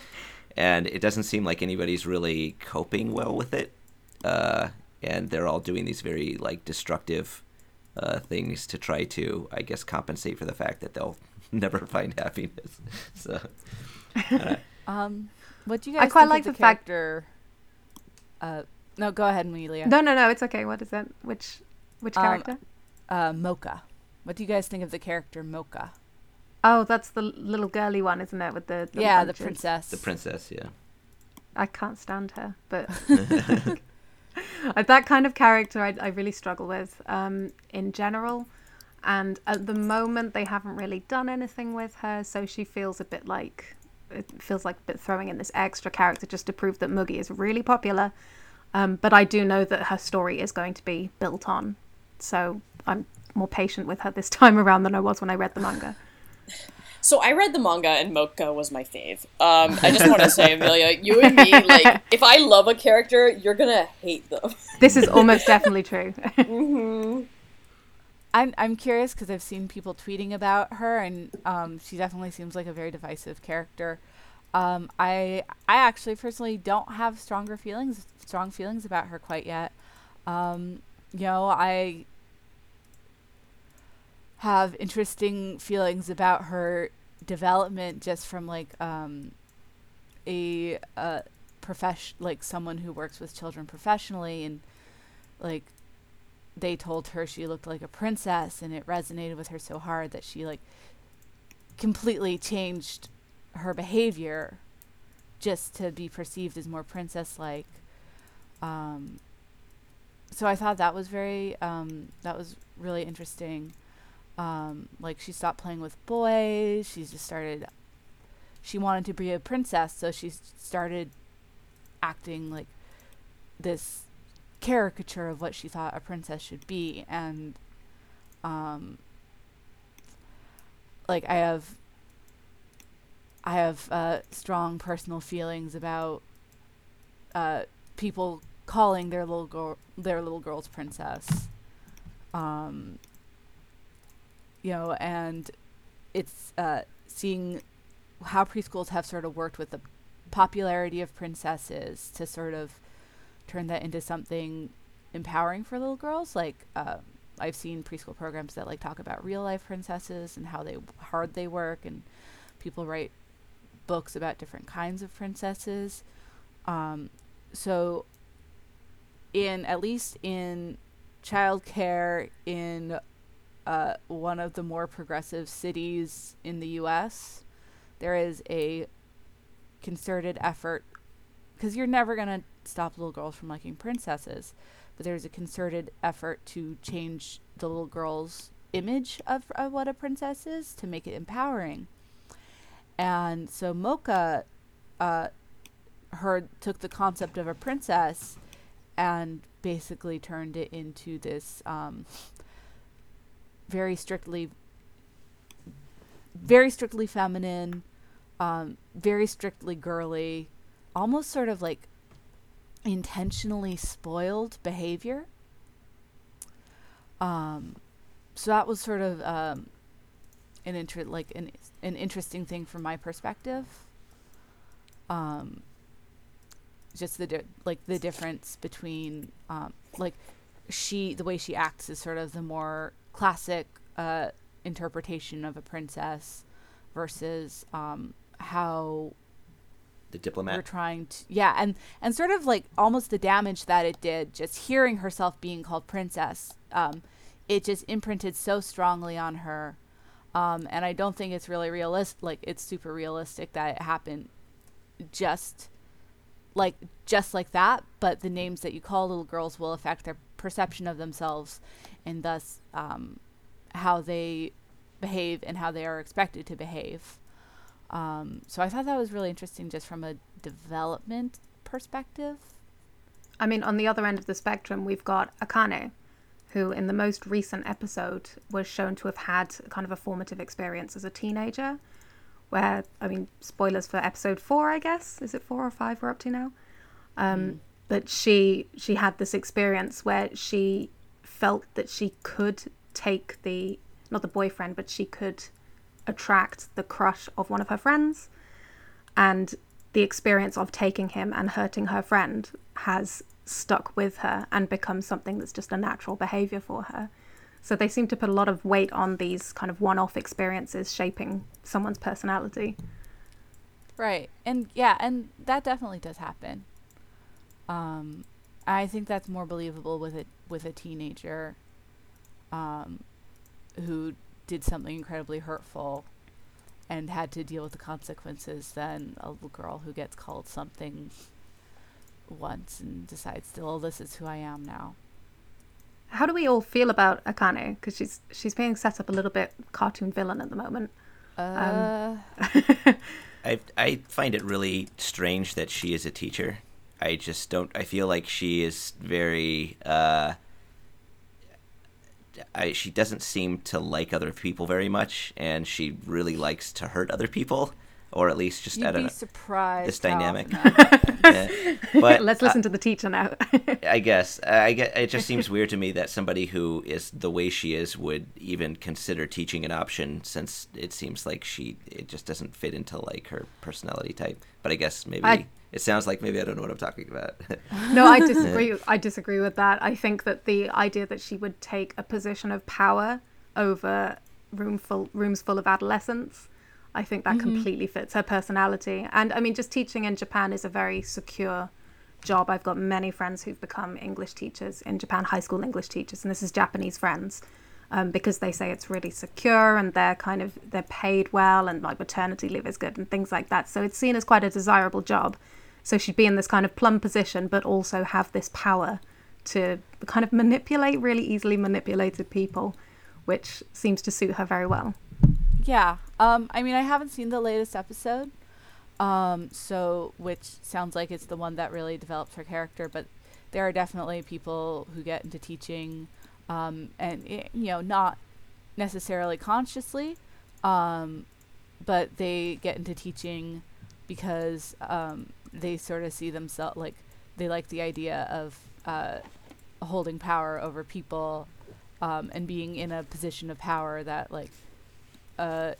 and it doesn't seem like anybody's really coping well with it. Uh, and they're all doing these very like destructive uh, things to try to, I guess, compensate for the fact that they'll never find happiness. So. uh, Um, what do you I quite think like of the fact- character? Uh, no, go ahead, Amelia. No, no, no, it's okay. What is that? Which which Um, character? Uh, Mocha. What do you guys think of the character Mocha? Oh, that's the little girly one, isn't it? With the little yeah, the princess. the princess, yeah. I can't stand her, but Uh, that kind of character I, I really struggle with um, in general. And at the moment, they haven't really done anything with her, so she feels a bit like it feels like throwing in this extra character just to prove that Mugi is really popular. Um, but I do know that her story is going to be built on, so I'm more patient with her this time around than I was when I read the manga. So I read the manga and Mocha was my fave. Um, I just want to say, Amelia, you and me, like, if I love a character, you're gonna hate them. This is almost definitely true. hmm I'm I'm curious because I've seen people tweeting about her, and um, she definitely seems like a very divisive character. Um, I I actually personally don't have stronger feelings, strong feelings about her quite yet. Um, you know, I have interesting feelings about her development just from like um, a uh, profession, like someone who works with children professionally, and like they told her she looked like a princess and it resonated with her so hard that she like completely changed her behavior just to be perceived as more princess like um so i thought that was very um that was really interesting. Um like she stopped playing with boys she just started she wanted to be a princess so she started acting like this caricature of what she thought a princess should be and um like I have I have uh, strong personal feelings about uh, people calling their little girl their little girl's princess. Um, you know, and it's uh, seeing how preschools have sort of worked with the popularity of princesses to sort of turn that into something empowering for little girls. Like uh, I've seen preschool programs that like talk about real life princesses and how they hard they work, and people write books about different kinds of princesses. Um, so, in at least in childcare in uh, one of the more progressive cities in the U.S., there is a concerted effort because you're never to stop little girls from liking princesses, but there's a concerted effort to change the little girl's image of, of what a princess is to make it empowering. And so Mocha uh, heard took the concept of a princess and basically turned it into this um, very strictly very strictly feminine um, very strictly girly almost sort of like intentionally spoiled behavior. Um, so that was sort of um, an inter- like an an interesting thing from my perspective. Um, just the di- like the difference between um, like she the way she acts is sort of the more classic uh, interpretation of a princess versus um, how The diplomat. we're trying to yeah and and sort of like almost the damage that it did just hearing herself being called princess um, it just imprinted so strongly on her um, and i don't think it's really realistic like it's super realistic that it happened just like just like that but the names that you call little girls will affect their perception of themselves and thus um, how they behave and how they are expected to behave um, so i thought that was really interesting just from a development perspective I mean, on the other end of the spectrum, we've got Akane, who in the most recent episode was shown to have had kind of a formative experience as a teenager. Where, I mean, spoilers for episode four, I guess. Is it four or five we're up to now? Um, But she she had this experience where she felt that she could take the not the boyfriend, but she could attract the crush of one of her friends and the experience of taking him and hurting her friend has stuck with her and become something that's just a natural behavior for her. So they seem to put a lot of weight on these kind of one off experiences shaping someone's personality. Right. And yeah, and that definitely does happen. Um I think that's more believable with a with a teenager um who did something incredibly hurtful and had to deal with the consequences than a little girl who gets called something once and decides still oh, this is who I am now. How do we all feel about Akane? Because she's she's being set up a little bit cartoon villain at the moment. Uh I I find it really strange that she is a teacher. I just don't. I feel like she is very. Uh, I, she doesn't seem to like other people very much, and she really likes to hurt other people, or at least just I you'd don't be know surprised. this dynamic. Yeah. But Let's listen uh, to the teacher now. I guess uh, I get. It just seems weird to me that somebody who is the way she is would even consider teaching an option, since it seems like she it just doesn't fit into like her personality type. But I guess maybe I- it sounds like maybe I don't know what I'm talking about. no, I disagree. I disagree with that. I think that the idea that she would take a position of power over room full rooms full of adolescents, I think that completely fits her personality. And I mean, just teaching in Japan is a very secure job. I've got many friends who've become English teachers in Japan, high school English teachers, and this is Japanese friends. Um, because they say it's really secure and they're kind of they're paid well and like maternity leave is good and things like that. So it's seen as quite a desirable job. So she'd be in this kind of plum position, but also have this power to kind of manipulate really easily manipulated people, which seems to suit her very well. Yeah. Um, I mean, I haven't seen the latest episode, um, so which sounds like it's the one that really develops her character. But there are definitely people who get into teaching, um, and i- you know, not necessarily consciously, um, but they get into teaching because um, they sort of see themselves like they like the idea of uh, holding power over people um, and being in a position of power that like uh,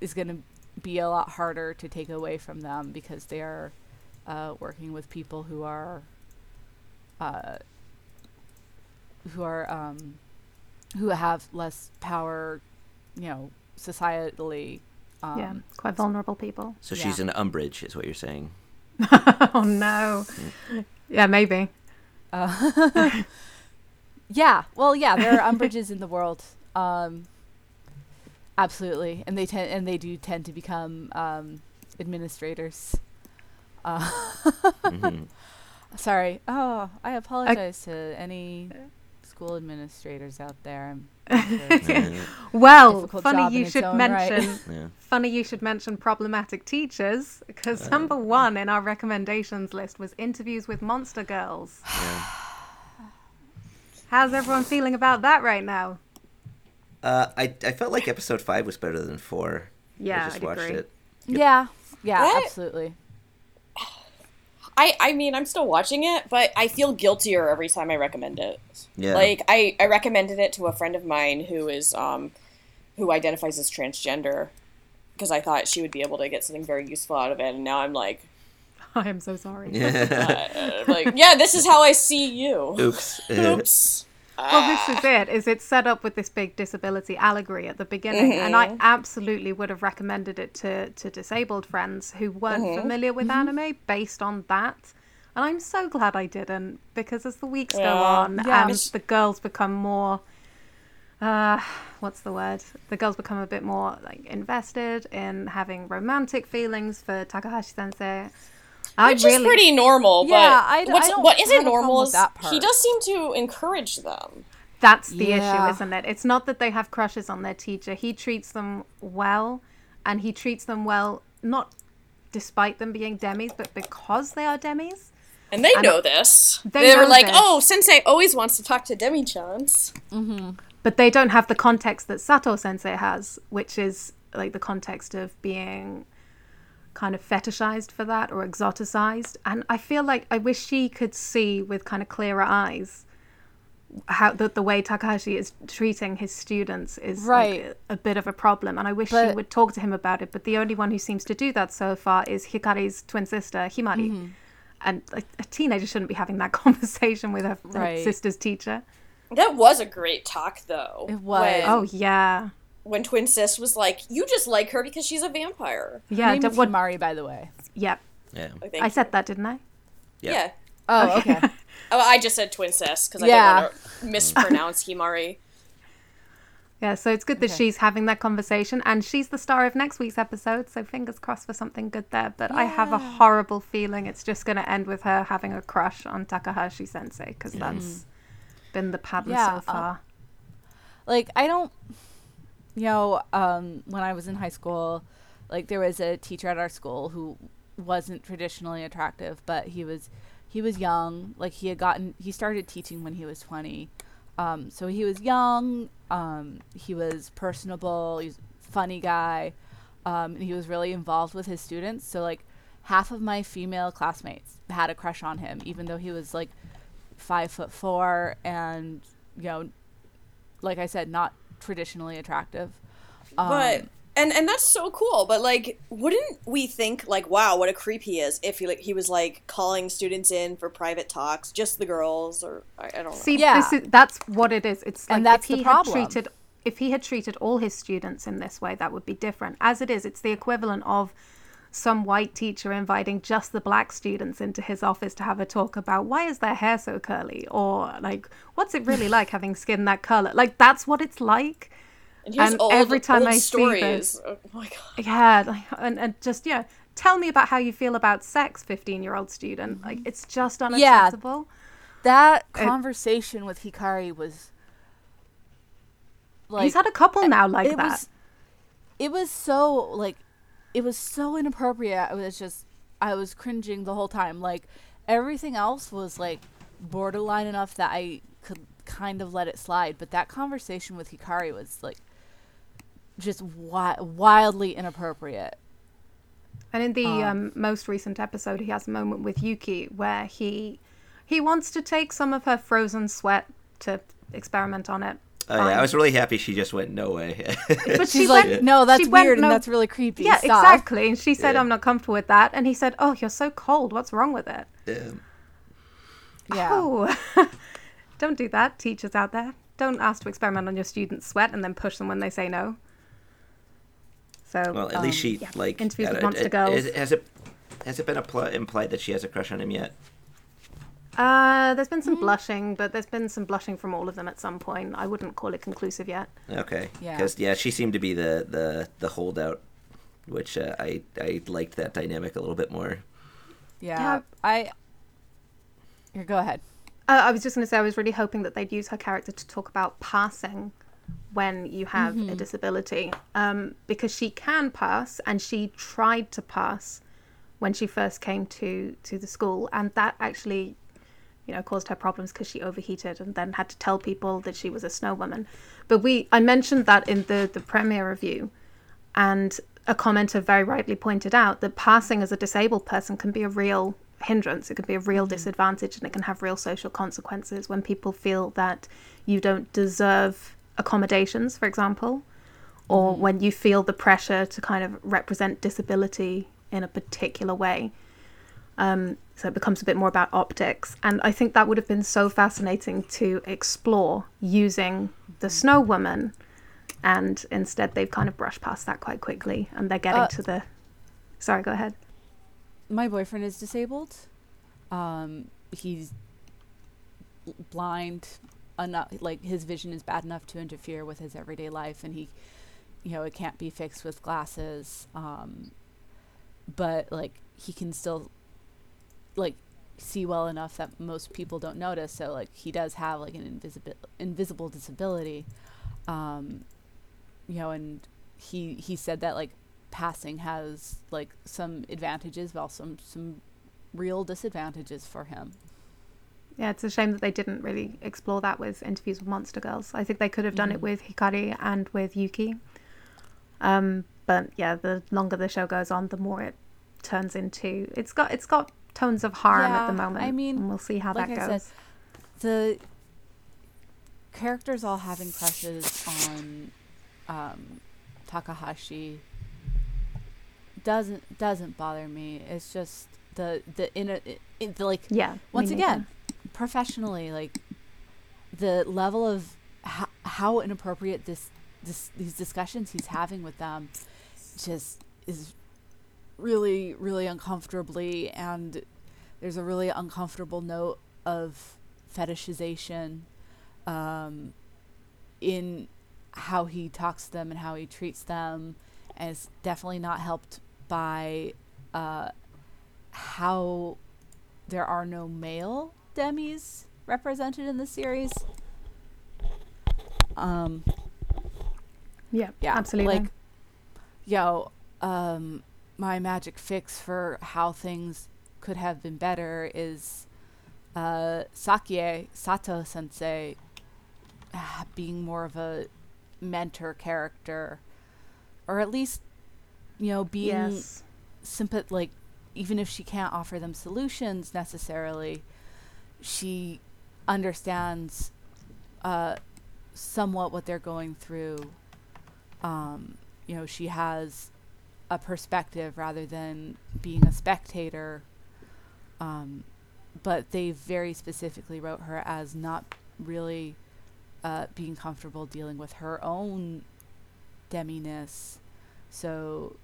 is going to be a lot harder to take away from them because they are uh, working with people who are uh, who are um, who have less power, you know, societally. Um, yeah, quite vulnerable people. So Yeah. she's an Umbridge, is what you're saying. oh no. Yeah, maybe. Uh, yeah. Well, yeah. There are Umbridges in the world. Um, absolutely, and they tend and they do tend to become um, administrators. Uh, Mhm. sorry. Oh, I apologize to any school administrators out there. I'm sure it's a Yeah, Well, difficult funny you should own right. mention. yeah. Funny you should mention problematic teachers because Uh. number one in our recommendations list was interviews with monster girls. yeah. How's everyone feeling about that right now? Uh, I I felt like episode five was better than four. Yeah, I just I'd watched agree. it. Yeah. Yeah. What? Absolutely. I, I mean, I'm still watching it, but I feel guiltier every time I recommend it. Yeah. Like I, I recommended it to a friend of mine who is um, who identifies as transgender, because I thought she would be able to get something very useful out of it, and now I'm like, I am so sorry. uh, like, yeah, this is how I see you. Oops. Oops. Well, this ah. is it. Is it set up with this big disability allegory at the beginning, and I mm-hmm. absolutely would have recommended it to to disabled friends who weren't mm-hmm. familiar with mm-hmm. anime based on that. And I'm so glad I didn't because as the weeks go on Yeah. Um, and the girls become more, uh, what's the word? The girls become a bit more like invested in having romantic feelings for Takahashi Sensei. I Which really, is pretty normal, but Yeah, I d- I what's, don't what have isn't a problem normal is that he does seem to encourage them. That's the Yeah. issue, isn't it? It's not that they have crushes on their teacher. He treats them well, and he treats them well not despite them being demis, but because they are demis. And they And know this. they They, were know like, this. "Oh, Sensei always wants to talk to demi-chans." Mm-hmm. But they don't have the context that Sato Sensei has, which is like the context of being kind of fetishized for that or exoticized. And I feel like I wish she could see with kind of clearer eyes how the, the way Takahashi is treating his students is Right. like a, a bit of a problem. And I wish she would talk to him about it. But the only one who seems to do that so far is Hikari's twin sister, Himari. Mm-hmm. And like, a teenager shouldn't be having that conversation with her, her sister's teacher. That was a great talk, though. It was. When, Oh, yeah. When Twin Sis was like, "You just like her because she's a vampire." Yeah. Her name d- is what, Himari, by the way. yeah. Yeah. I, think. I said that, didn't I? Yeah. Yeah. Oh, okay. Oh, I just said Twin Sis because I Yeah. didn't want to mispronounce Himari. Yeah, so it's good that Okay. she's having that conversation, and she's the star of next week's episode. So fingers crossed for something good there. But I have a horrible feeling it's just going to end with her having a crush on Takahashi Sensei because that's been the pattern Yeah, so uh, far. like I don't you know, um when I was in high school, like there was a teacher at our school who wasn't traditionally attractive, but he was he was young, like he had gotten he started teaching when he was 20. Um so he was young, um he was personable, he's a funny guy. Um and he was really involved with his students. So like half of my female classmates had a crush on him even though he was like 5 foot 4 and you know like I said, not traditionally attractive. Um, But and and that's so cool. But like, wouldn't we think like, wow, what a creep he is if he like he was like calling students in for private talks, just the girls, or I, I don't know. See, Yeah. this is that's what it is. It's like And that's if he the problem. had treated if he had treated all his students in this way, that would be different. As it is, it's the equivalent of some white teacher inviting just the black students into his office to have a talk about why is their hair so curly or like what's it really like having skin that color. Like that's what it's like. and and old, every time I see stories. this- oh my god. Yeah, like, and and just yeah, tell me about how you feel about sex, fifteen year old student. Mm-hmm. Like it's just unacceptable. that conversation with Hikari was like He's had a couple now like it that. was it was so like it was so inappropriate. It was just I was cringing the whole time. Like everything else was like borderline enough that I could kind of let it slide, but that conversation with Hikari was like just wi- wildly inappropriate. And in the Um, um, most recent episode, he has a moment with Yuki where he he wants to take some of her frozen sweat to experiment on it. Oh, yeah, I was really happy she just went no way. But she She's like, went- no, that's she went weird no- and that's really creepy. Yeah, Stop. exactly. And she said, Yeah. "I'm not comfortable with that." And he said, "Oh, you're so cold. What's wrong with it?" Yeah. Yeah. Oh, don't do that, teachers out there. Don't ask to experiment on your students' sweat and then push them when they say no. So, Well, at least um, she yeah, like interviews I with monster it- girls. is- Has it has it been appli implied that she has a crush on him yet? Uh, there's been some Mm. blushing, but there's been some blushing from all of them at some point. I wouldn't call it conclusive yet. Okay. Yeah. Because yeah, she seemed to be the the the holdout, which uh, I I liked that dynamic a little bit more. Yeah. Yeah. I. Here, go ahead. Uh, I was just going to say, I was really hoping that they'd use her character to talk about passing when you have Mm-hmm. a disability, um, because she can pass, and she tried to pass when she first came to to the school, and that actually, you know, caused her problems because she overheated and then had to tell people that she was a snow woman. But we, I mentioned that in the the premiere review, and a commenter very rightly pointed out that passing as a disabled person can be a real hindrance. It can be a real mm-hmm. disadvantage and it can have real social consequences when people feel that you don't deserve accommodations, for example, or mm-hmm. when you feel the pressure to kind of represent disability in a particular way. Um, so it becomes a bit more about optics. And I think that would have been so fascinating to explore using the snow woman. And instead, they've kind of brushed past that quite quickly. And they're getting Uh, to the. Sorry, go ahead. My boyfriend is disabled. Um, he's blind enough, like his vision is bad enough to interfere with his everyday life, and he, you know, it can't be fixed with glasses. Um, but like he can still, like, see well enough that most people don't notice. So like he does have like an invisible invisible disability. Um, you know, and he he said that like passing has like some advantages, but also some some real disadvantages for him. Yeah, it's a shame that they didn't really explore that with interviews with Monster Girls. I think they could have done it Mhm. with Hikari and with Yuki. Um, but yeah, the longer the show goes on, the more it turns into. It's got it's got tones of harm at the moment. I mean, and we'll see how like that goes. said, the characters all having crushes on um, Takahashi doesn't doesn't bother me. It's just the the inner it, it, the, like yeah. once neither. again professionally like the level of how, how inappropriate this this these discussions he's having with them just is really really uncomfortably and there's a really uncomfortable note of fetishization um, in how he talks to them and how he treats them and it's definitely not helped by uh, how there are no male demis represented in the series. Um, Yeah, yeah, absolutely. Like, yo, um, my magic fix for how things could have been better is uh, Sakie Sato Sensei ah, being more of a mentor character, or at least, you know, being yes. sympath like even if she can't offer them solutions necessarily she understands uh somewhat what they're going through um you know she has a perspective rather than being a spectator um but they very specifically wrote her as not really uh being comfortable dealing with her own deminess so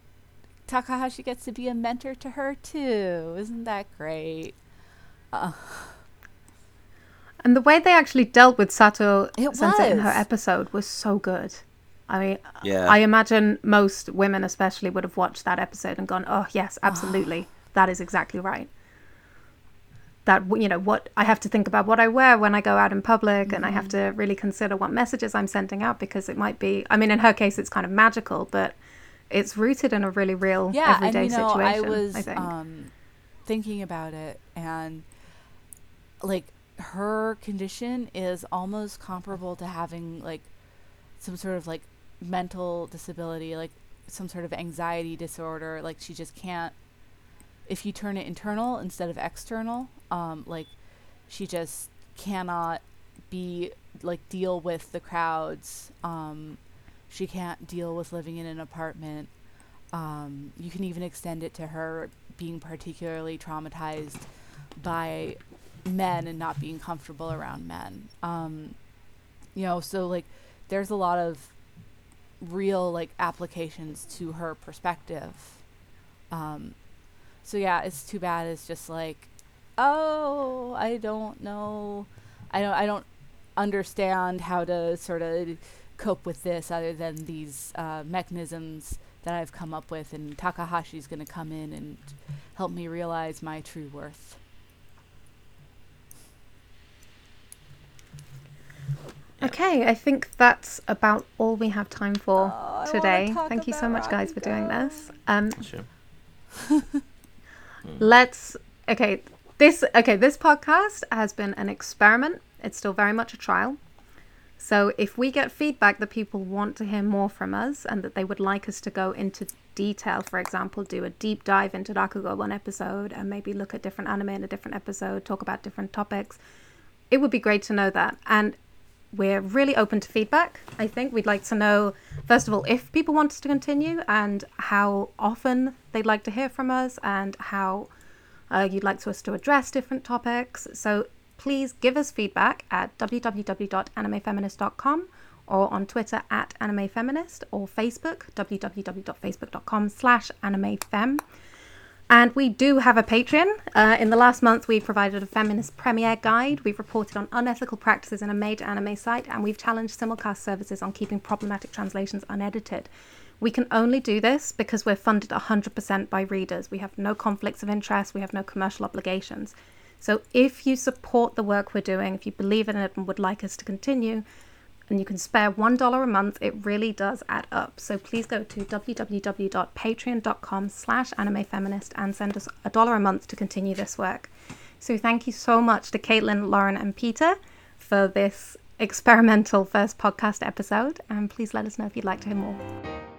Takahashi gets to be a mentor to her too. Isn't that great? Uh, And the way they actually dealt with Sato It Sensei in her episode was so good. I mean, Yeah. I imagine most women, especially, would have watched that episode and gone, "Oh yes, absolutely, that is exactly right." That you know what I have to think about what I wear when I go out in public, and I have to really consider what messages I'm sending out because it might be. I mean, in her case, it's kind of magical, but it's rooted in a really real yeah, everyday and you know, situation. I was think. um, thinking about it, and like her condition is almost comparable to having like some sort of like mental disability, like some sort of anxiety disorder. Like she just can't. If you turn it internal instead of external, um, like she just cannot be like deal with the crowds. Um, she can't deal with living in an apartment. Um, you can even extend it to her being particularly traumatized by men and not being comfortable around men. Um, you know, so like there's a lot of real like applications to her perspective. Um, so yeah, it's too bad. It's just like, oh, I don't know, I don't, I don't understand how to sort of cope with this other than these uh, mechanisms that I've come up with, and Takahashi's going to come in and help me realize my true worth. Okay, I think that's about all we have time for Oh, today. Thank you so much, guys, for doing this. Um, Sure. let's okay this okay this podcast has been an experiment it's still very much a trial so if we get feedback that people want to hear more from us and that they would like us to go into detail for example do a deep dive into Rakugo one episode and maybe look at different anime in a different episode talk about different topics it would be great to know that and we're really open to feedback. I think we'd like to know, first of all, if people want us to continue and how often they'd like to hear from us and how uh, you'd like us to address different topics. So please give us feedback at www.animefeminist.com or on Twitter at animefeminist or Facebook, www.facebook.com slash animefem. And we do have a Patreon. Uh, in the last month, we provided a feminist premiere guide. We've reported on unethical practices in a major anime site, and we've challenged simulcast services on keeping problematic translations unedited. We can only do this because we're funded 100% by readers. We have no conflicts of interest, we have no commercial obligations. So if you support the work we're doing, if you believe in it and would like us to continue, and you can spare $1 a month, it really does add up. So please go to www.patreon.com slash animefeminist and send us a dollar a month to continue this work. So thank you so much to Caitlin, Lauren, and Peter for this experimental first podcast episode. And please let us know if you'd like to hear more.